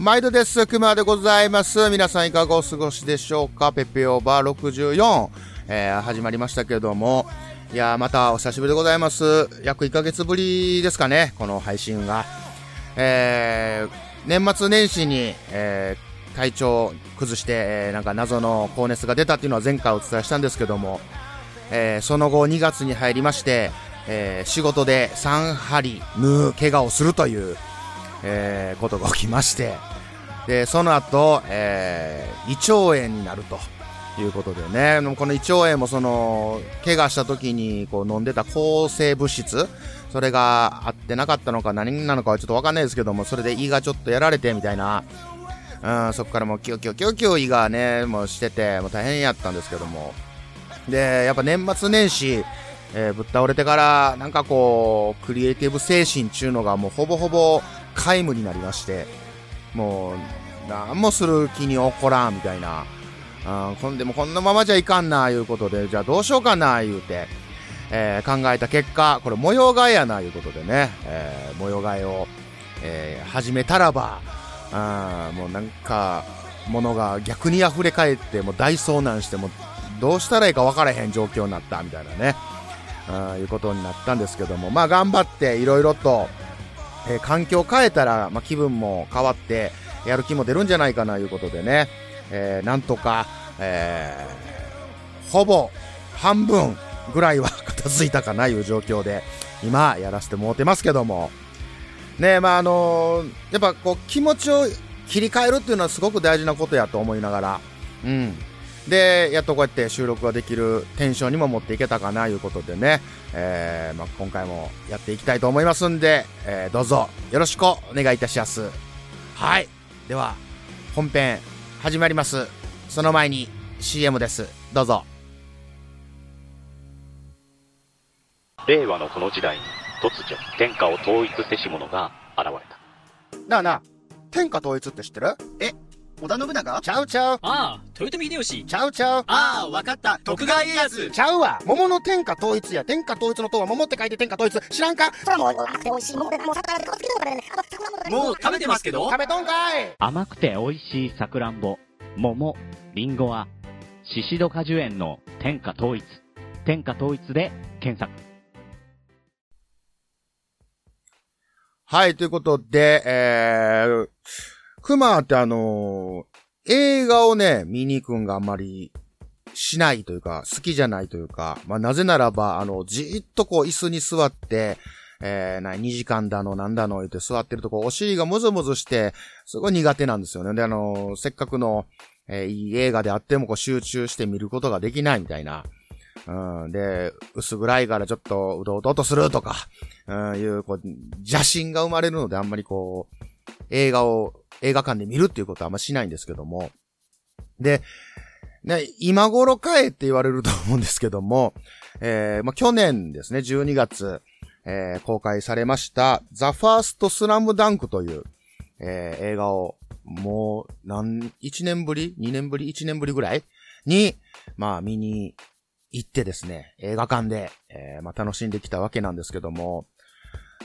毎度です。熊でございます。皆さんいかがお過ごしでしょうか？ペペオーバー64、えー、始まりましたけれども、いやまたお久しぶりでございます。約1ヶ月ぶりですかね、この配信が。えー、年末年始に、えー、体調崩して、えー、なんか謎の高熱が出たっていうのは前回お伝えしたんですけども、えー、その後2月に入りまして、えー、仕事で3針縫う怪我をするという、えー、ことが起きまして、で、その後、えー、胃腸炎になるということでね、この胃腸炎もその、怪我した時にこう飲んでた抗生物質、それがあってなかったのか何なのかはちょっとわかんないですけども、それで胃がちょっとやられてみたいな、うん、そこからもうキュキュキュキュ胃がね、もうしてて、もう大変やったんですけども。で、やっぱ年末年始、えー、ぶっ倒れてから、なんかこう、クリエイティブ精神っていうのがもうほぼほぼ皆無になりまして、もう、何もする気に起こらんみたいな。あこんでもこんなままじゃいかんな、いうことで、じゃあどうしようかな、言うて、えー、考えた結果、これ模様替えやな、いうことでね、えー、模様替えを、えー、始めたらば、あもうなんか、物が逆に溢れ返って、もう大遭難して、もどうしたらいいか分からへん状況になった、みたいなね、あいうことになったんですけども、まあ頑張っていろいろと、えー、環境を変えたら、まあ、気分も変わって、やる気も出るんじゃないかないうことでね、えー、なんとか、えー、ほぼ半分ぐらいは片付いたかないう状況で、今やらせてもうてますけども、ねまああのー、やっぱこう気持ちを切り替えるっていうのはすごく大事なことやと思いながら、うん。で、やっとこうやって収録ができるテンションにも持っていけたかないうことでね、えー、まあ、今回もやっていきたいと思いますんで、えー、どうぞよろしくお願いいたします。はい。では、本編始まります。その前に CM です。どうぞ。令和のこの時代に突如天下を統一せし者が現れた。なあなあ、天下統一って知ってる？え織田信長？ちゃうちゃう。ああ、豊臣秀吉。ちゃうちゃう。ああ、わかった。徳川家康。ちゃうわ。桃の天下統一や。天下統一の塔は桃って書いて天下統一。知らんか？それもう甘くて美味しい桃で、もう魚で顔つけてからね。もう食べてますけど食べとんかい甘くて美味しいさくらんぼ、桃、りんごは、シシド果樹園の天下統一。天下統一で検索。はい、ということで、えー、熊ってあのー、映画をね、見に行くんがあんまりしないというか、好きじゃないというか、まあなぜならば、あの、じっとこう椅子に座って、えー、な、2時間だの、なんだの言って座ってるとこ、お尻がムズムズして、すごい苦手なんですよね。で、あのー、せっかくの、えー、いい映画であってもこう集中して見ることができないみたいな。うん、で、薄暗いからちょっとうどうどうとするとか、うん、いう、こう、邪心が生まれるのであんまりこう、映画を映画館で見るっていうことはあんましないんですけども。で、ね、今頃かえって言われると思うんですけども、えー、まあ、去年ですね、12月、えー、公開されました、ザ・ファースト・スラムダンクという、えー、映画を、もう、何、1年ぶり ?2 年ぶり ?1 年ぶりぐらいに、まあ、見に行ってですね、映画館で、えー、まあ、楽しんできたわけなんですけども、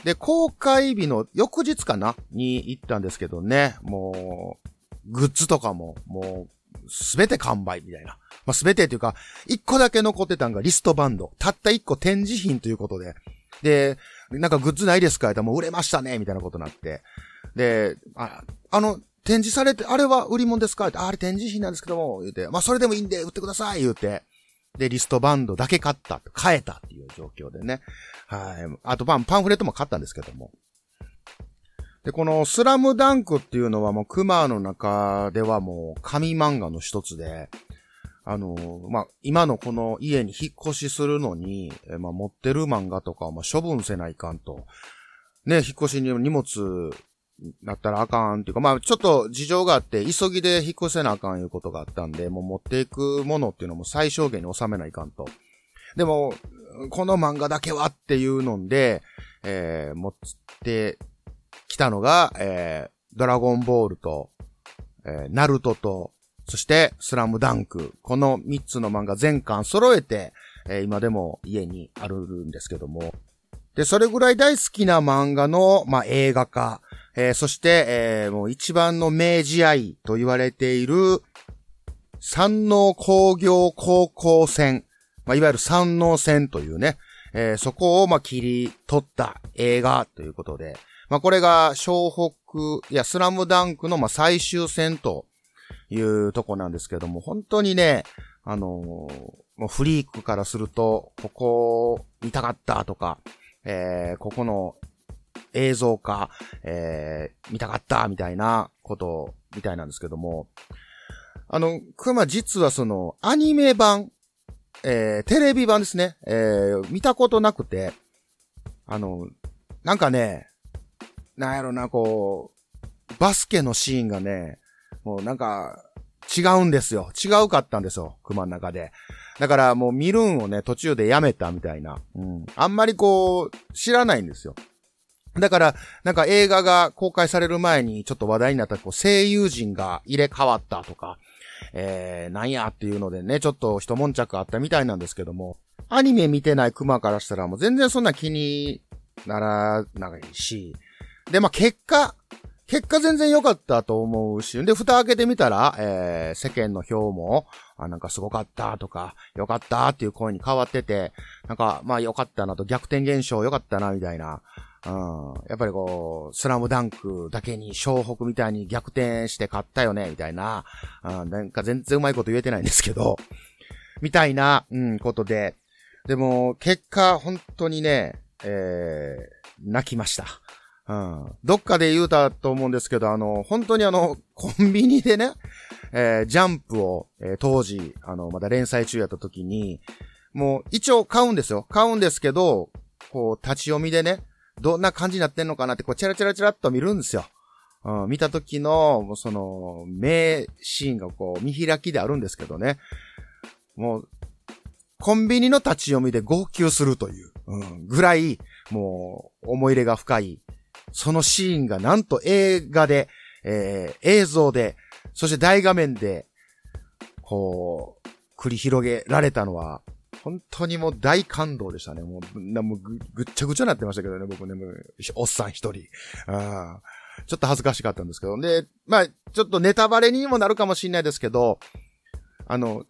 で、公開日の翌日かな？に行ったんですけどね、もう、グッズとかも、もう、すべて完売みたいな。まあ、すべてっていうか、一個だけ残ってたんがリストバンド。たった一個展示品ということで。で、なんかグッズないですか？ってもう売れましたねみたいなことになって。で、あ、あの、展示されて、あれは売り物ですか？ってあれ展示品なんですけども、言うて、まあ、それでもいいんで売ってください言うて。で、リストバンドだけ買った、買えたっていう状況でね。はい。あとパン、パンフレットも買ったんですけども。で、このスラムダンクっていうのはもうクマの中ではもう神漫画の一つで、あのまあ、今のこの家に引っ越しするのに、えまあ、持ってる漫画とかをま処分せないかんと。ね、引っ越しに荷物なったらあかんっていうか、まあちょっと事情があって、急ぎで引っ越せなあかんいうことがあったんで、もう持っていくものっていうのも最小限に収めないかんと。でも、この漫画だけはっていうので、えー、持ってきたのが、えー、ドラゴンボールと、えー、ナルトと、そして、スラムダンク。この3つの漫画全巻揃えて、えー、今でも家にあるんですけども。で、それぐらい大好きな漫画の、まあ、映画化、えーそして、えーもう一番の名試合と言われている、山王工業高校戦、まあ、いわゆる山王戦というね、えーそこをま切り取った映画ということで、まあ、これが湘北、いや、スラムダンクのま最終戦というとこなんですけども、本当にね、あのもうフリークからすると、ここ見たかったとか、えーここの映像化、えー見たかったみたいなことみたいなんですけども、あの、熊実はそのアニメ版、えーテレビ版ですね、えー見たことなくて、あの、なんかね、なんやろな、こう、バスケのシーンがね、もうなんか、違うんですよ。違うかったんですよ。熊の中で。だからもう見るんをね、途中でやめたみたいな。うん。あんまりこう、知らないんですよ。だから、なんか映画が公開される前にちょっと話題になったこう声優陣が入れ替わったとか、えー、なんやっていうのでね、ちょっと一悶着あったみたいなんですけども、アニメ見てない熊からしたらもう全然そんな気にならないし、で、まあ、結果、結果全然良かったと思うし、で、蓋開けてみたら、えー、世間の票も、あ、なんかすごかったとか、良かったっていう声に変わってて、なんか、まあ良かったなと、逆転現象良かったな、みたいな。うん。やっぱりこう、スラムダンクだけに湘北みたいに逆転して勝ったよね、みたいな。うん、なんか全然うまいこと言えてないんですけど、みたいな、うん、ことで。でも、結果、本当にね、えー、泣きました。うん。どっかで言うたと思うんですけど、あの、本当にあの、コンビニでね、えージャンプを、えー当時、あの、まだ連載中やった時に、もう一応買うんですよ。買うんですけど、こう、立ち読みでね、どんな感じになってんのかなって、こう、チラチラチラっと見るんですよ。うん、見た時の、その、名シーンがこう、見開きであるんですけどね。もう、コンビニの立ち読みで号泣するという、うん、ぐらい、もう、思い入れが深い、そのシーンがなんと映画で、えー映像で、そして大画面で、こう、繰り広げられたのは、本当にもう大感動でしたね。もう、なもうぐぐっちゃぐちゃになってましたけどね、僕ね、もうおっさん一人。あーちょっと恥ずかしかったんですけど。で、まあ、ちょっとネタバレにもなるかもしれないですけど、あの、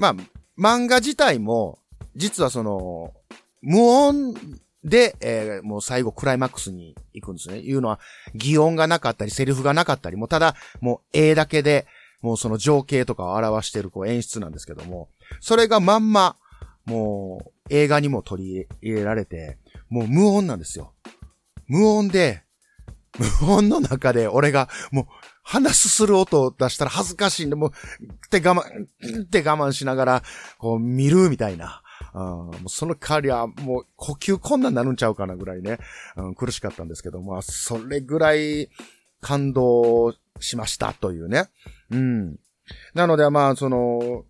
まあ、漫画自体も、実はその、無音で、えーもう最後クライマックスに行くんですね。いうのは、擬音がなかったり、セリフがなかったり、もうただ、もう絵だけで、もうその情景とかを表してるこう演出なんですけども、それがまんま、もう映画にも取り入れられて、もう無音なんですよ。無音で、無音の中で俺がもう話すする音を出したら恥ずかしいんで、もう、って我慢、って我慢しながら、こう見るみたいな。うん、もうその代わりはもう呼吸困難になるんちゃうかなぐらいね、うん、苦しかったんですけど、まあそれぐらい感動しましたというね。うん。なのでまあその、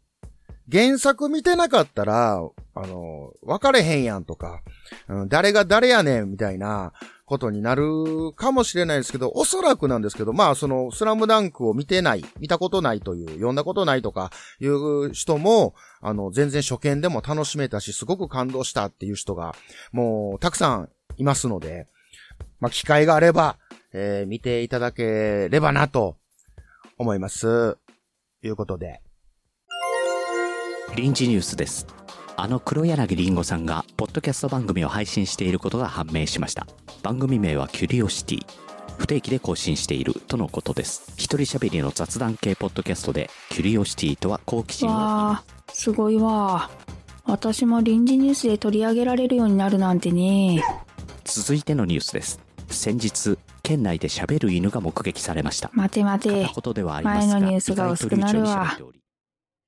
原作見てなかったら、あの、分かれへんやんとか、うん、誰が誰やねんみたいなことになるかもしれないですけど、おそらくなんですけど、まあその、スラムダンクを見てない、見たことないという、読んだことないとかいう人も、あの、全然初見でも楽しめたし、すごく感動したっていう人が、もう、たくさんいますので、まあ機会があれば、えー見ていただければなと思います。いうことで。臨時ニュースです。あの黒柳りんごさんがポッドキャスト番組を配信していることが判明しました。番組名はキュリオシティ。不定期で更新しているとのことです。一人喋りの雑談系ポッドキャストでキュリオシティとは好奇心を。すごいわ。私も臨時ニュースで取り上げられるようになるなんてね。続いてのニュースです。先日県内で喋る犬が目撃されました。待て待て。前のニュースが薄くなるわ。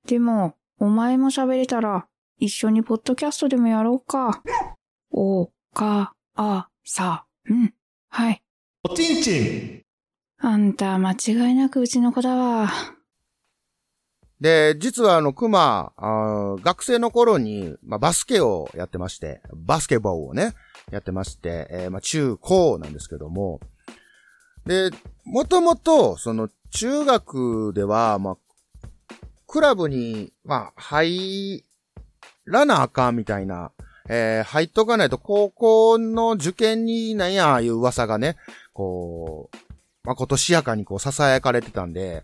でも、お前も喋れたら、一緒にポッドキャストでもやろうか。お、か、あ、さ、うん。はい。おちんちんあんた、間違いなくうちの子だわ。で、実はあの、熊、あー学生の頃に、まあ、バスケをやってまして、バスケボールをね、やってまして、えーまあ、中高なんですけども、で、もともと、その、中学では、まあ、クラブに、まあ、入らなあかんみたいな、えー入っとかないと高校の受験になんや、いう噂がね、こう、まあ、ことしやかにこう、囁かれてたんで、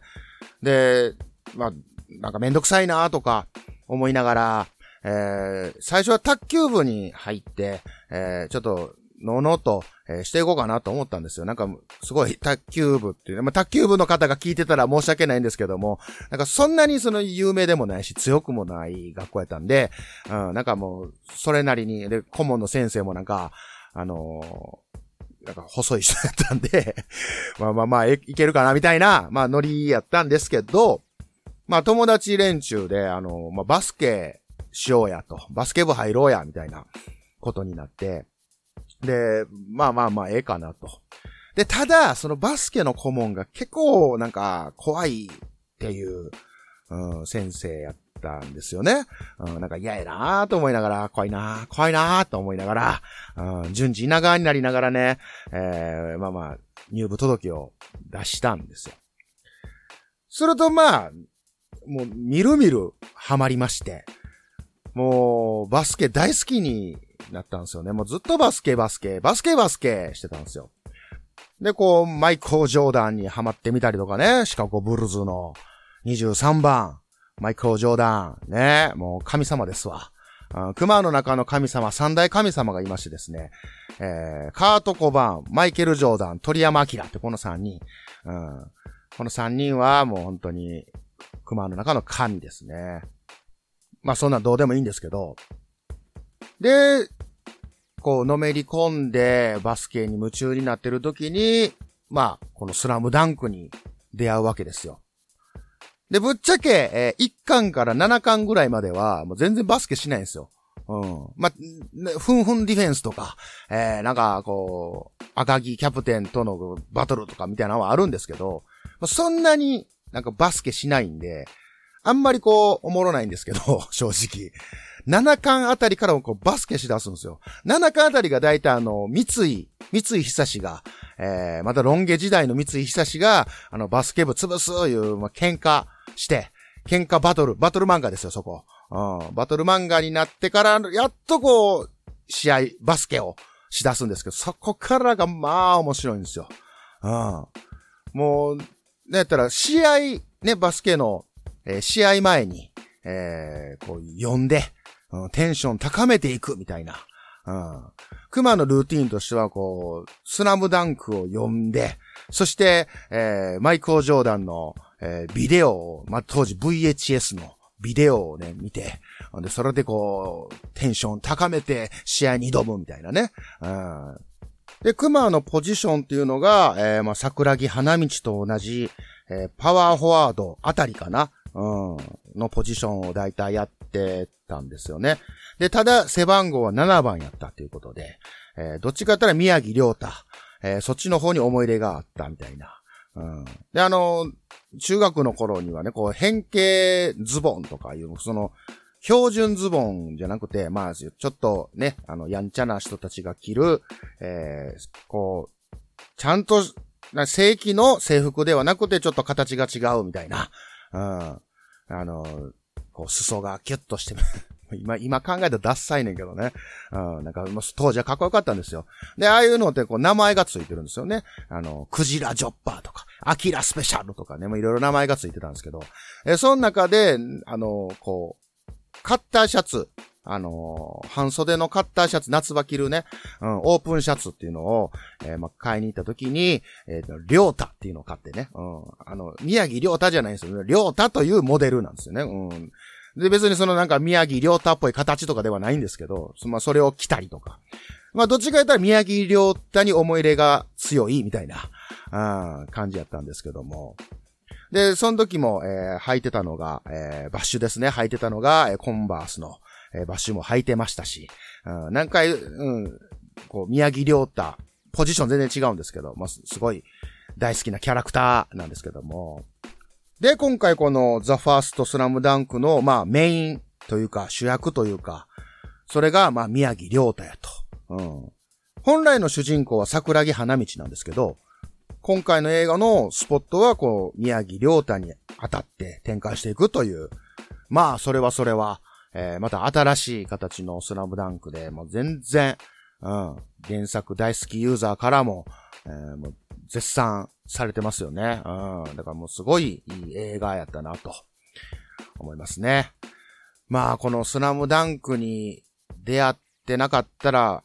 で、まあ、なんかめんどくさいなとか思いながら、えー、最初は卓球部に入って、えー、ちょっと、ののと、えーしていこうかなと思ったんですよ。なんか、すごい卓球部っていうね、まあ、卓球部の方が聞いてたら申し訳ないんですけども、なんかそんなにその有名でもないし、強くもない学校やったんで、うん、なんかもう、それなりに、で、顧問の先生もなんか、あのーなんか細い人やったんで、まあまあまあ、いけるかな、みたいな、まあノリやったんですけど、まあ友達連中で、あのまあバスケしようやと、バスケ部入ろうや、みたいなことになって、で、まあまあまあ、ええかなと。で、ただ、そのバスケの顧問が結構なんか怖いっていう、うん、先生やったんですよね。うん、なんか嫌やなと思いながら、怖いな怖いなと思いながら、うん、順次稲川になりながらね、えー、まあまあ、入部届を出したんですよ。するとまあ、もう、みるみるハマりまして、もう、バスケ大好きになったんですよね。もうずっとバスケバスケ、バスケバスケしてたんですよ。で、こう、マイコー・ジョーダンにハマってみたりとかね、シカゴブルズの23番、マイコー・ジョーダン、ね、もう神様ですわ。熊の中の神様、三大神様がいましてですね、えー、カート・コバン、マイケル・ジョーダン、鳥山明ってこの三人、うん、この三人はもう本当に熊の中の神ですね。まあそんなんどうでもいいんですけど、で、こう、のめり込んで、バスケに夢中になってる時に、まあ、このスラムダンクに出会うわけですよ。で、ぶっちゃけ、えー1巻から7巻ぐらいまでは、もう全然バスケしないんですよ。うん。まあ、ふんふんディフェンスとか、えー、なんか、こう、赤木キャプテンとのバトルとかみたいなのはあるんですけど、まあそんなになんかバスケしないんで、あんまりこう、おもろないんですけど、正直。7巻あたりからもこうバスケしだすんですよ。7巻あたりが大体あの、三井、三井久志が、えー、またロン毛時代の三井久志が、あの、バスケ部潰すという、まあ、喧嘩して、喧嘩バトル、バトル漫画ですよ、そこ。うん、バトル漫画になってから、やっとこう、試合、バスケをしだすんですけど、そこからがまあ面白いんですよ。うん。もう、ね、やったら、試合、ね、バスケの、えー試合前に、えーこう、読んで、うん、テンション高めていくみたいな。うん。熊のルーティーンとしては、こう、スラムダンクを読んで、そして、えーマイク・オ・ジョーダンの、えービデオを、まあ、当時 VHS のビデオをね、見て、で、それでこう、テンション高めて試合に挑むみたいなね。うん。で、熊のポジションっていうのが、えーまあ、桜木花道と同じ、えーパワーフォワードあたりかなうん。のポジションを大体やってたんですよね。で、ただ、背番号は7番やったということで、えーどっちかって言ったら宮城亮太、えーそっちの方に思い入れがあったみたいな。うん。で、あの、中学の頃にはね、こう、変形ズボンとかいう、その、標準ズボンじゃなくて、まあ、ちょっとね、あの、やんちゃな人たちが着る、えーこう、ちゃんと、正規の制服ではなくて、ちょっと形が違うみたいな。うん。あの、こう、裾がキュッとして、今、今考えたらダッサいねんけどね。うん。なんか、当時はかっこよかったんですよ。で、ああいうのって、こう、名前がついてるんですよね。あの、クジラジョッパーとか、アキラスペシャルとかね、もういろいろ名前がついてたんですけど、え、その中で、あの、こう、カッターシャツ、あのー半袖のカッターシャツ、夏場着るね、うん、オープンシャツっていうのを、えーまあ、買いに行った時に、えっ、と、りょうたっていうのを買ってね、うん、あの、宮城りょうたじゃないんですよ。りょうたというモデルなんですよね、うん。で、別にそのなんか宮城りょうたっぽい形とかではないんですけど、まあ、それを着たりとか。まあ、どっちか言ったら宮城りょうたに思い入れが強いみたいな、うん、感じやったんですけども。で、その時も、えー履いてたのが、えーバッシュですね。履いてたのが、えーコンバースの、えーバッシュも履いてましたし、うん、何回、うん、こう、宮城亮太、ポジション全然違うんですけど、まあ、すごい大好きなキャラクターなんですけども。で、今回このザ・ファースト・スラムダンクの、まあ、メインというか、主役というか、それが、まあ、宮城亮太やと。うん。本来の主人公は桜木花道なんですけど、今回の映画のスポットは、こう、宮城亮太に当たって展開していくという。まあ、それはそれは、えーまた新しい形のスラムダンクで、もう全然、うん、原作大好きユーザーからも、えーもう絶賛されてますよね。うん。だからもうすごいいい映画やったなと思いますね。まあ、このスラムダンクに出会ってなかったら、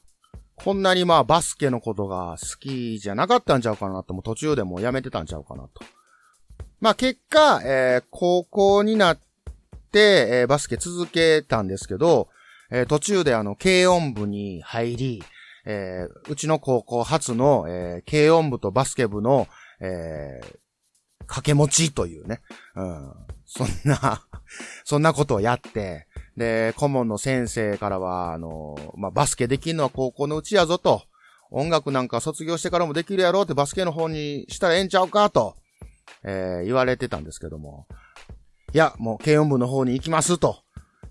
こんなにまあバスケのことが好きじゃなかったんちゃうかなと、もう途中でもうやめてたんちゃうかなと。まあ結果、えー高校になって、えーバスケ続けたんですけど、えー途中であの、軽音部に入り、えーうちの高校初の、えー軽音部とバスケ部の、えー掛け持ちというね、うん、そんな、そんなことをやって、で、顧問の先生からは、あの、まあ、バスケできるのは高校のうちやぞと、音楽なんか卒業してからもできるやろうってバスケの方にしたらええんちゃうかと、えー言われてたんですけども、いや、もう軽音部の方に行きますと、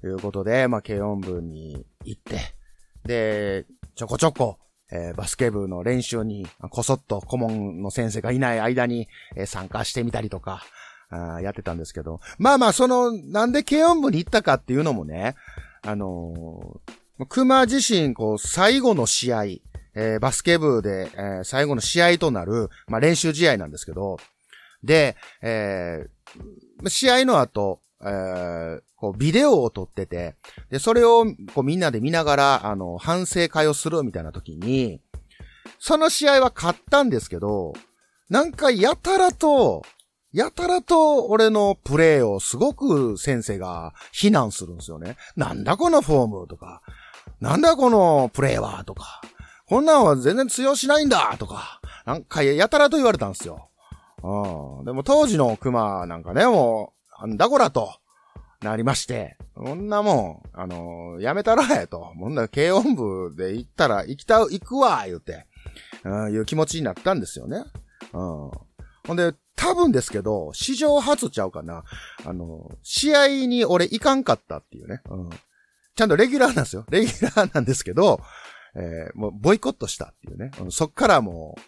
いうことで、まあ、軽音部に行って、で、ちょこちょこ、えーバスケ部の練習に、こそっと顧問の先生がいない間に、えー参加してみたりとか、あやってたんですけど、まあまあ、その、なんで軽音部に行ったかっていうのもね、あのー熊自身、こう、最後の試合、えーバスケ部で、えー最後の試合となる、まあ練習試合なんですけど、で、えー試合の後、えーこう、ビデオを撮ってて、で、それを、こう、みんなで見ながら、あの、反省会をするみたいな時に、その試合は勝ったんですけど、なんかやたらと、やたらと俺のプレーをすごく先生が非難するんですよね。なんだこのフォームとか、なんだこのプレーはとか、こんなんは全然通用しないんだとか、なんかやたらと言われたんですよ。うん。でも当時の熊なんかね、もう、なんだこらと、なりまして、こんなもん、あのやめたらえと、もんな、軽音部で行ったら、行きた、行くわ、言うて、うん、いう気持ちになったんですよね。うん。ほんで、多分ですけど、史上初ちゃうかな。あの、試合に俺行かんかったっていうね。うん。ちゃんとレギュラーなんですよ。レギュラーなんですけど、えーもうボイコットしたっていうね。そっからもう、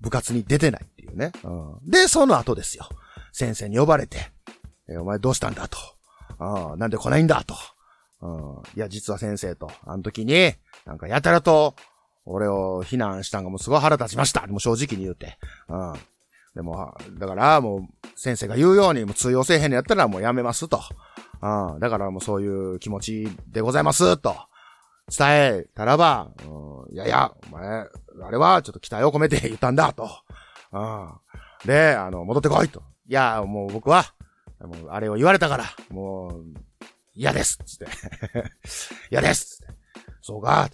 部活に出てないっていうね。うん。で、その後ですよ。先生に呼ばれて、えーお前どうしたんだ？と。ああなんで来ないんだ？と。うん。いや、実は先生と、あの時に、なんかやたらと、俺を非難したんがもうすごい腹立ちました。もう正直に言うて。うん。でも、だからもう、先生が言うようにもう通用せえへんのやったらもうやめますと。うん。だからもうそういう気持ちでございますと。伝えたらば、うん、いやいや、お前、あれはちょっと期待を込めて言ったんだと。うん。で、あの、戻ってこいと。いや、もう僕は、もうあれを言われたから、もう、嫌ですつって。嫌ですつって。そうか。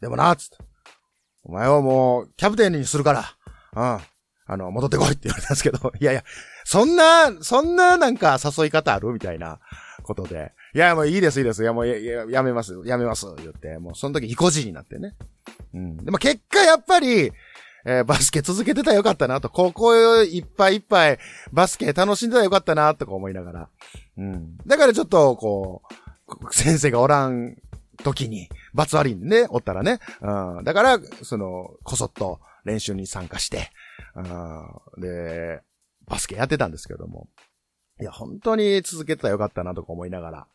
でもな、つって。お前をもう、キャプテンにするから、うん。あの、戻ってこいって言われたんですけど、いやいや、そんな、そんななんか誘い方あるみたいなことで、いや、もういいです、いいです。いや、もうや、やめます、やめます、言って、もうその時、意固地になってね。うん。でも結果、やっぱり、えーバスケ続けてたらよかったなと、高校いっぱいいっぱいバスケ楽しんでたらよかったなとか思いながら。うん。だからちょっと、こう、先生がおらん時に、罰悪いんでね、おったらね。うん。だから、その、こそっと練習に参加して、うん。で、バスケやってたんですけども。いや、本当に続けてたらよかったなとか思いながら。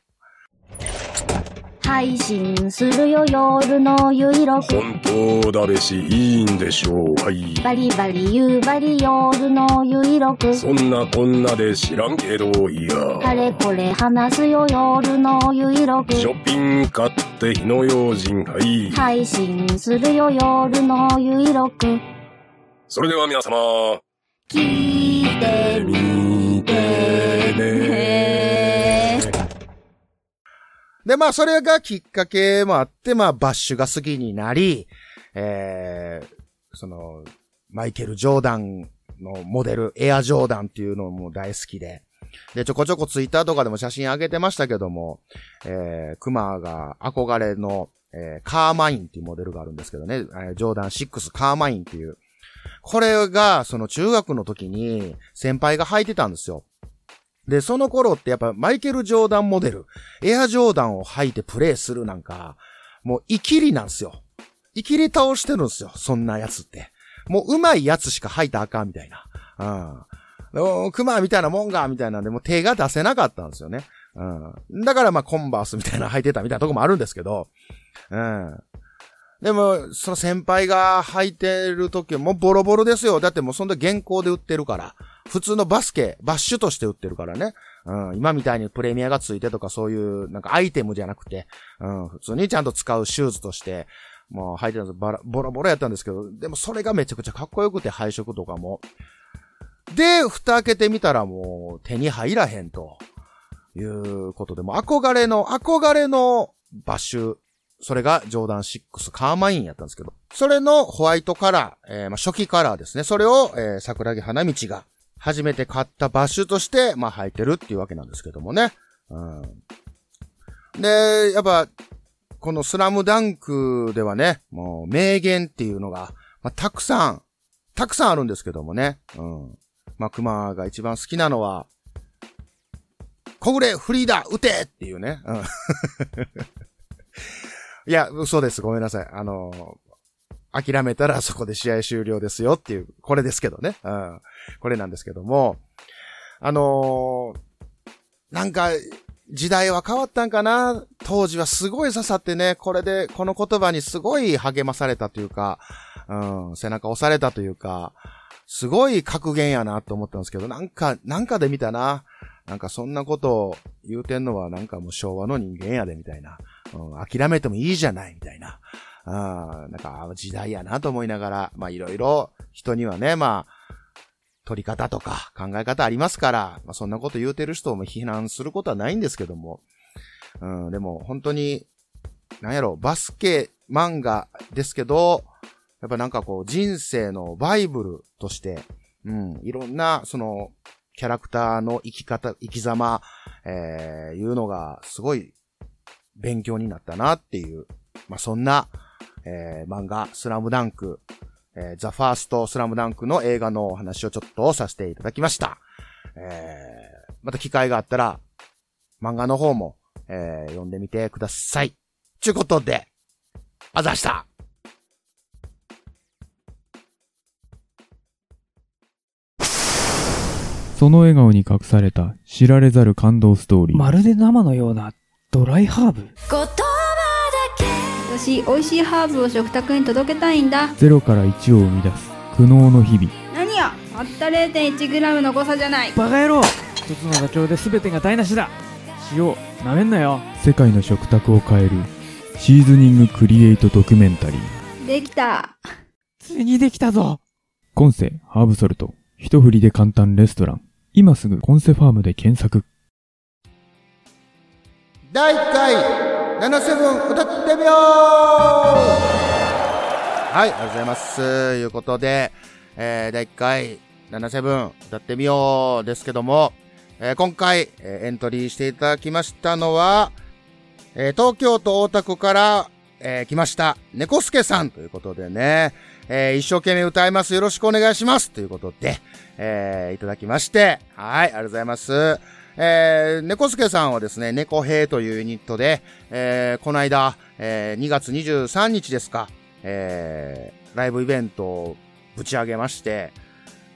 配信するよ夜のゆいろく本当だべし、いいんでしょう。はい。バリバリ夕張夜のゆいろくそんなこんなで知らんけど、いや。あれこれ話すよ夜のゆいろくショッピング買って火の用心、はい。配信するよ夜のゆいろくそれでは皆様、で、まあ、それがきっかけもあって、まあ、バッシュが好きになり、えー、その、マイケル・ジョーダンのモデル、エア・ジョーダンっていうのも大好きで、で、ちょこちょこツイッターとかでも写真上げてましたけども、えー、クマが憧れの、えー、カーマインっていうモデルがあるんですけどね、えージョーダン6カーマインっていう。これが、その中学の時に先輩が履いてたんですよ。で、その頃ってやっぱマイケル・ジョーダンモデル、エアジョーダンを履いてプレイするなんか、もう、イキリなんすよ。イキリ倒してるんすよ。そんなやつって。もう、上手いやつしか履いたあかんみたいな。うん。クマみたいなもんが、みたいなんで、もう手が出せなかったんですよね。うん。だからまあ、コンバースみたいな履いてたみたいなとこもあるんですけど、うん。でも、その先輩が履いてる時もボロボロですよ。だってもうそんな現行で売ってるから。普通のバスケ、バッシュとして売ってるからね。うん、今みたいにプレミアがついてとかそういうなんかアイテムじゃなくて、うん、普通にちゃんと使うシューズとして、もう履いてたんですバラボロボロやったんですけど、でもそれがめちゃくちゃかっこよくて配色とかも。で、蓋開けてみたらもう手に入らへんと。いうことで、も憧れの、憧れのバッシュ、それがジョーダン6カーマインやったんですけど、それのホワイトカラー、えーまあ、初期カラーですね。それを、えー桜木花道が初めて買ったバッシュとして、まあ、履いてるっていうわけなんですけどもね。うん。で、やっぱ、このスラムダンクではね、もう名言っていうのが、まあ、たくさん、たくさんあるんですけどもね。うん。まあ、熊が一番好きなのは、小暮フリーダ撃てっていうね。うん。いや、嘘です。ごめんなさい。あの諦めたらそこで試合終了ですよっていう、これですけどね。うん。これなんですけども、あのーなんか、時代は変わったんかな当時はすごい刺さってね、これで、この言葉にすごい励まされたというか、うん、背中押されたというか、すごい格言やなと思ったんですけど、なんか、なんかで見たな。なんかそんなことを言うてんのはなんかもう昭和の人間やで、みたいな。うん、諦めてもいいじゃない、みたいな。あなんか時代やなと思いながら、まあいろいろ人にはね、まあ、取り方とか考え方ありますから、まあそんなこと言うてる人も非難することはないんですけども。うん、でも本当に、なんやろ、バスケ漫画ですけど、やっぱなんかこう人生のバイブルとして、うん、いろんな、その、キャラクターの生き方、生き様、えー、いうのがすごい勉強になったなっていう、まあ、そんな、えー、漫画、スラムダンク、えー、ザ・ファースト・スラムダンクの映画のお話をちょっとさせていただきました。えー、また機会があったら、漫画の方も、えー、読んでみてください。ちゅうことで、あざしたその笑顔に隠された知られざる感動ストーリー。まるで生のようなドライハーブ言葉だけ私美味しいハーブを食卓に届けたいんだゼロから1を生み出す苦悩の日々。何やたった 0.1g の誤差じゃないバカ野郎一つのダチョウで全てが台無しだ塩なめんなよ世界の食卓を変えるシーズニングクリエイトドキュメンタリー。できたついにできたぞコンセハーブソルト。一振りで簡単レストラン。今すぐコンセファームで検索。第1回77歌ってみようはい、ありがとうございます。いうことで、えー、第1回77歌ってみようですけども、えー今回、えーエントリーしていただきましたのは、えー東京都大田区から、えー来ました、猫助さんということでね、えー一生懸命歌います。よろしくお願いします。ということで、えーいただきまして、はい、ありがとうございます。えー、猫助さんはですね、猫兵というユニットで、えーこの間、えー2月23日ですか、えーライブイベントをぶち上げまして、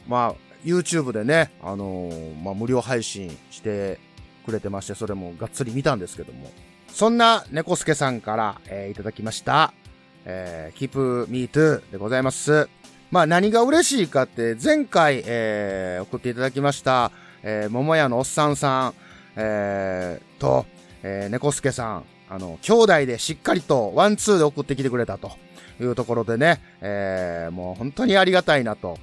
まあ、YouTube でね、あのーまあ、無料配信してくれてまして、それもがっつり見たんですけども、そんな猫助さんから、えーいただきました、えー、Keep Me Too でございます。まあ何が嬉しいかって、前回、えー送っていただきました、えー、桃屋のおっさんさん、えーと、えー、猫助さん、あの、兄弟でしっかりとワンツーで送ってきてくれたというところでね、えーもう本当にありがたいなと。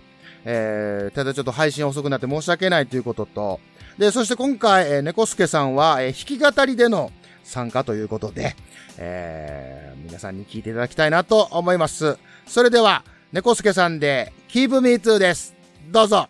えーただちょっと配信遅くなって申し訳ないということと、で、そして今回、えー、猫助さんは、えー弾き語りでの参加ということで、えー皆さんに聞いていただきたいなと思います。それでは、猫助さんで、Keep Me Too です。どうぞ。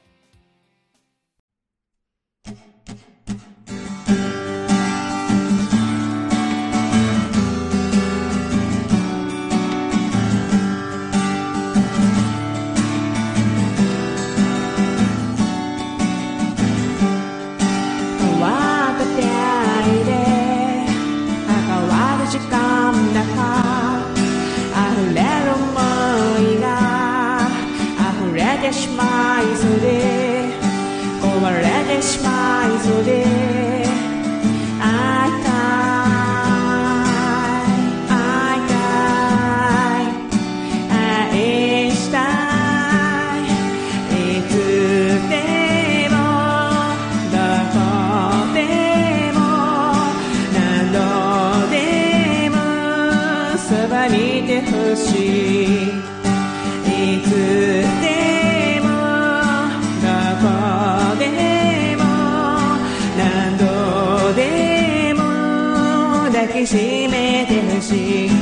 そばにいてほしい。いつでもどこでも何度でも抱きしめてほしい。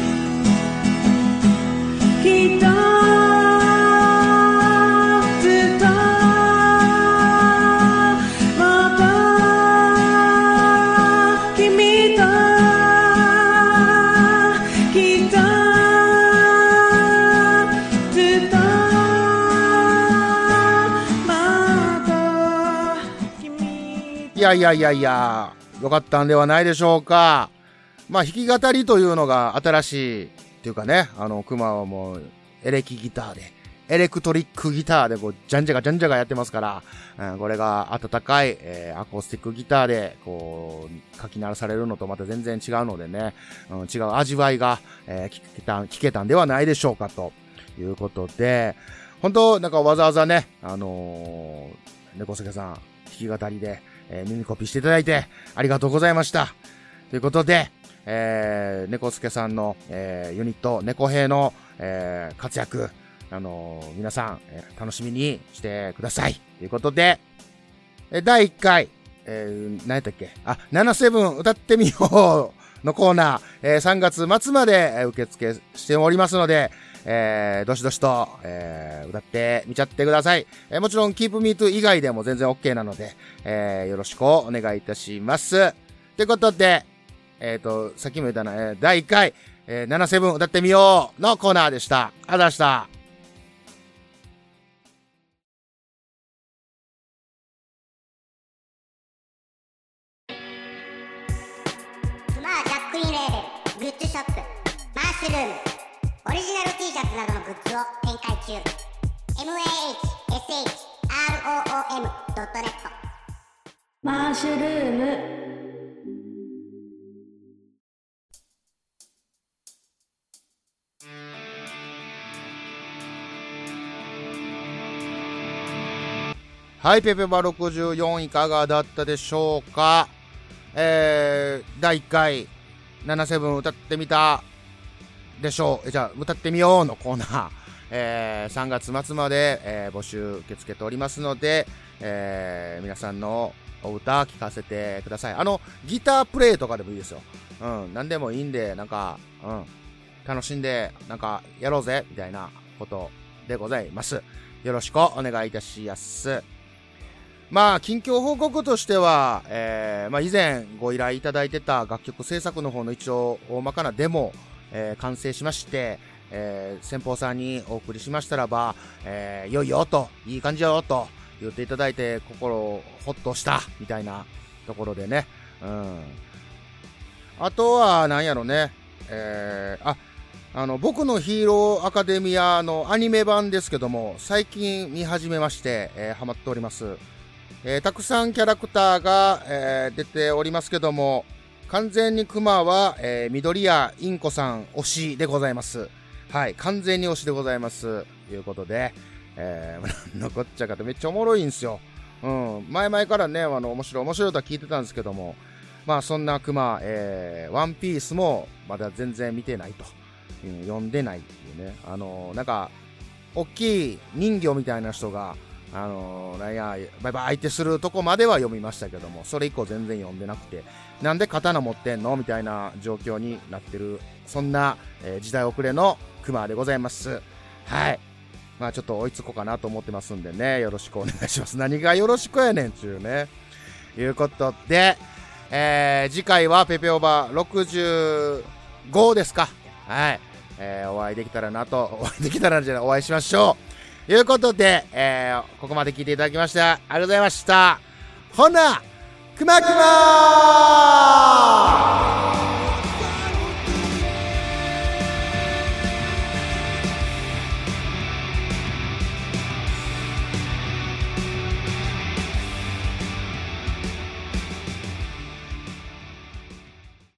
やいやいやいや、よかったんではないでしょうか。まあ、弾き語りというのが新しいっていうかね、あの、熊はもう、エレキギターで、エレクトリックギターでこう、じゃんじゃがじゃんじゃがやってますから、うん、これが温かい、えーアコースティックギターで、こう、書き鳴らされるのとまた全然違うのでね、うん、違う味わいが、えー聞けた、聞けたんではないでしょうか、ということで、本当なんかわざわざね、あのー、猫助さん、弾き語りで、えー耳コピーしていただいて、ありがとうございました。ということで、えー、猫助さんの、えーユニット、猫兵の、えー活躍、あのー皆さん、えー楽しみにしてください。ということで、え第1回、えー、何やったっけ？あ、77歌ってみようのコーナー、えー3月末まで受付しておりますので、えーどしどしと、えー歌ってみちゃってください。えーもちろん、Keep Me To 以外でも全然 OK なので、えーよろしくお願いいたします。ということで、えっ、と、さっきも言ったな、えー第1回、えー77歌ってみようのコーナーでした。ありがとうございました。グッズショップマッシュルームナル T シャツなどのグッズを展開中 mahshroom.net マッシュルームはい、ペペバ64いかがだったでしょうか？えー、第1回、77歌ってみた。でしょう。じゃあ、歌ってみようのコーナー。えー、3月末まで、えー募集受け付けておりますので、えー皆さんのお歌聞かせてください。あの、ギタープレイとかでもいいですよ。うん、なんでもいいんで、なんか、うん、楽しんで、なんか、やろうぜ、みたいなことでございます。よろしくお願いいたします。まあ、近況報告としては、えーまあ、以前ご依頼いただいてた楽曲制作の方の一応大まかなデモ、えー完成しまして、えー先方さんにお送りしましたらば、えー、よいよと、いい感じよと言っていただいて、心をほっとした、みたいなところでね。うん。あとは、なんやろね、えー、あ、あの、僕のヒーローアカデミアのアニメ版ですけども、最近見始めまして、えーハマっております。えーたくさんキャラクターが、えー出ておりますけども、完全にクマは、えー緑谷インコさん推しでございます。はい、完全に推しでございます。ということで、えー、なんのこっちゃかってめっちゃおもろいんすよ。うん、前々からね、あの、面白い面白いとは聞いてたんですけども、まあそんなクマ、えー、ワンピースもまだ全然見てないと。うん、読んでないっていうね。あのなんか、大きい人魚みたいな人が、あのなんや、バイバイってするとこまでは読みましたけども、それ以降全然読んでなくて、なんで刀持ってんのみたいな状況になってる、そんな、えー時代遅れのクマでございます。はい。まあちょっと追いつこうかなと思ってますんでね、よろしくお願いします。何がよろしくやねんちゅうね。いうことで、えー次回はペペオバ65ですか。はい。えーお会いできたらなと、お会いできたらじゃない、お会いしましょう。ということで、えーここまで聞いていただきまして、ありがとうございました。ほな、くまくまー